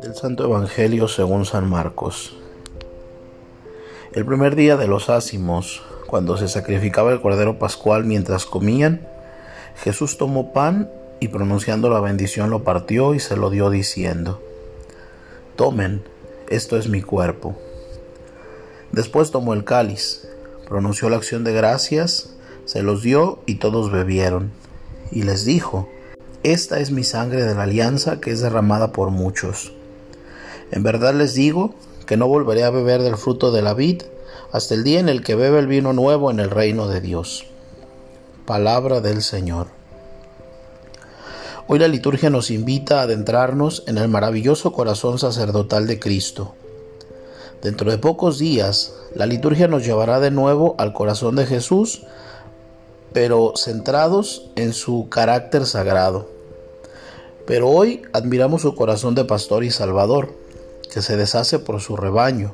Del Santo Evangelio según San Marcos. El primer día de los ácimos, cuando se sacrificaba el Cordero Pascual mientras comían, Jesús tomó pan y pronunciando la bendición lo partió y se lo dio diciendo, Tomen, esto es mi cuerpo. Después tomó el cáliz, pronunció la acción de gracias, se los dio y todos bebieron. Y les dijo, Esta es mi sangre de la alianza que es derramada por muchos. En verdad les digo que no volveré a beber del fruto de la vid hasta el día en el que bebe el vino nuevo en el reino de Dios. Palabra del Señor. Hoy la liturgia nos invita a adentrarnos en el maravilloso corazón sacerdotal de Cristo. Dentro de pocos días, la liturgia nos llevará de nuevo al corazón de Jesús, pero centrados en su carácter sagrado. Pero hoy admiramos su corazón de pastor y salvador, que se deshace por su rebaño,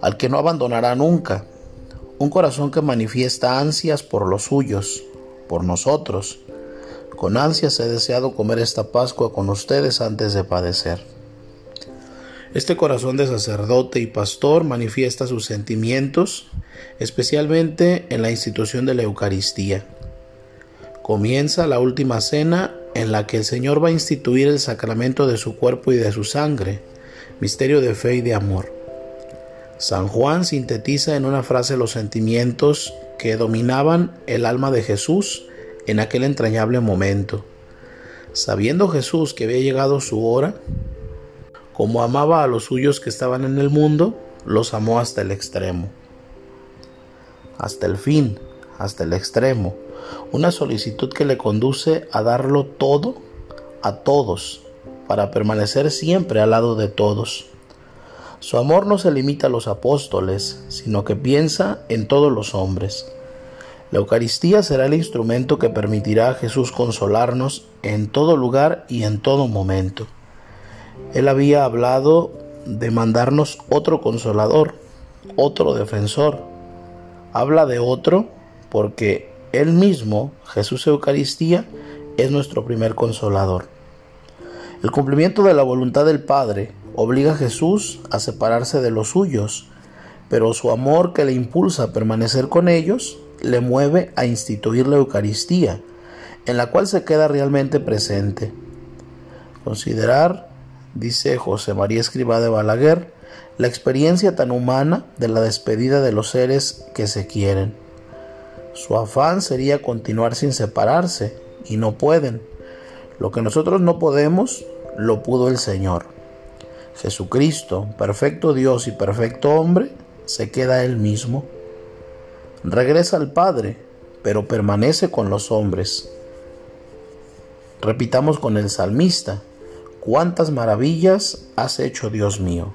al que no abandonará nunca, un corazón que manifiesta ansias por los suyos, por nosotros, con ansias he deseado comer esta Pascua con ustedes antes de padecer. Este corazón de sacerdote y pastor manifiesta sus sentimientos, especialmente en la institución de la Eucaristía. Comienza la última cena en la que el Señor va a instituir el sacramento de su cuerpo y de su sangre, misterio de fe y de amor. San Juan sintetiza en una frase los sentimientos que dominaban el alma de Jesús en aquel entrañable momento. Sabiendo Jesús que había llegado su hora, como amaba a los suyos que estaban en el mundo, los amó hasta el extremo. Hasta el fin, hasta el extremo. Una solicitud que le conduce a darlo todo a todos, para permanecer siempre al lado de todos. Su amor no se limita a los apóstoles, sino que piensa en todos los hombres. La Eucaristía será el instrumento que permitirá a Jesús consolarnos en todo lugar y en todo momento. Él había hablado de mandarnos otro consolador, otro defensor. Habla de otro porque Él mismo, Jesús Eucaristía, es nuestro primer consolador. El cumplimiento de la voluntad del Padre obliga a Jesús a separarse de los suyos, pero su amor que le impulsa a permanecer con ellos le mueve a instituir la Eucaristía, en la cual se queda realmente presente. Considerar, dice José María Escribá de Balaguer, la experiencia tan humana de la despedida de los seres que se quieren. Su afán sería continuar sin separarse, y no pueden. Lo que nosotros no podemos, lo pudo el Señor. Jesucristo, perfecto Dios y perfecto hombre, se queda él mismo regresa al Padre, pero permanece con los hombres. Repitamos con el salmista, cuántas maravillas has hecho, Dios mío.